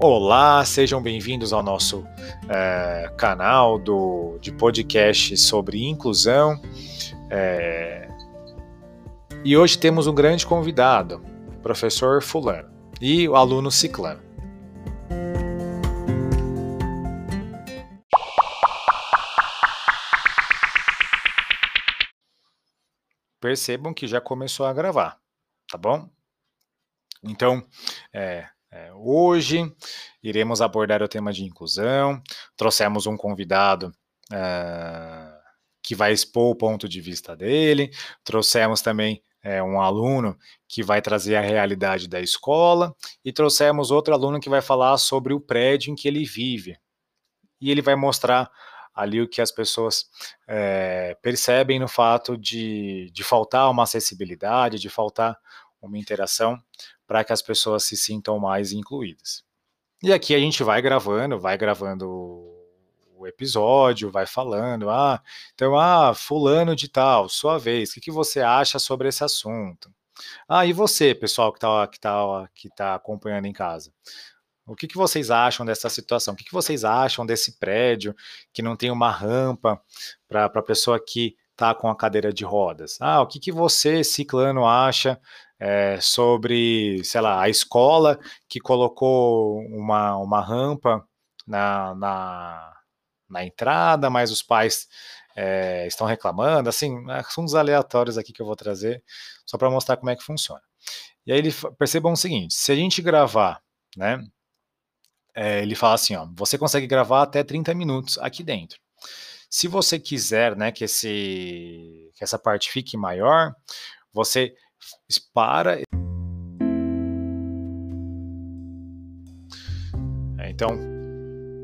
Olá, sejam bem-vindos ao nosso é, canal do, de podcast sobre inclusão. É, e hoje temos um grande convidado, professor Fulano, e o aluno Ciclano. Percebam que já começou a gravar, tá bom? Então, é, é, hoje iremos abordar o tema de inclusão. Trouxemos um convidado é, que vai expor o ponto de vista dele. Trouxemos também é, um aluno que vai trazer a realidade da escola e trouxemos outro aluno que vai falar sobre o prédio em que ele vive. E ele vai mostrar ali o que as pessoas é, percebem no fato de, de faltar uma acessibilidade, de faltar uma interação para que as pessoas se sintam mais incluídas. E aqui a gente vai gravando, vai gravando o episódio, vai falando, ah, então, ah, fulano de tal, sua vez, o que, que você acha sobre esse assunto? Ah, e você, pessoal que está que tá, que tá acompanhando em casa? O que, que vocês acham dessa situação? O que, que vocês acham desse prédio que não tem uma rampa para a pessoa que está com a cadeira de rodas? Ah, o que, que você, ciclano, acha é, sobre, sei lá, a escola que colocou uma, uma rampa na, na, na entrada, mas os pais é, estão reclamando, assim, assuntos aleatórios aqui que eu vou trazer, só para mostrar como é que funciona. E aí ele percebam o seguinte: se a gente gravar, né? É, ele fala assim: ó, você consegue gravar até 30 minutos aqui dentro. Se você quiser, né, que, esse, que essa parte fique maior, você para. É, então,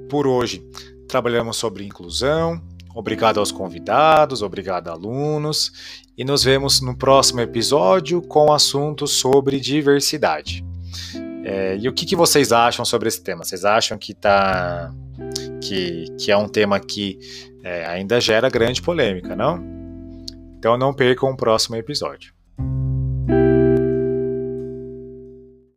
por hoje, trabalhamos sobre inclusão. Obrigado aos convidados, obrigado alunos, e nos vemos no próximo episódio com assuntos sobre diversidade. É, e o que, que, vocês acham sobre esse tema? Vocês acham que, tá, que, que é um tema que é, ainda gera grande polêmica, não? Então não percam o próximo episódio.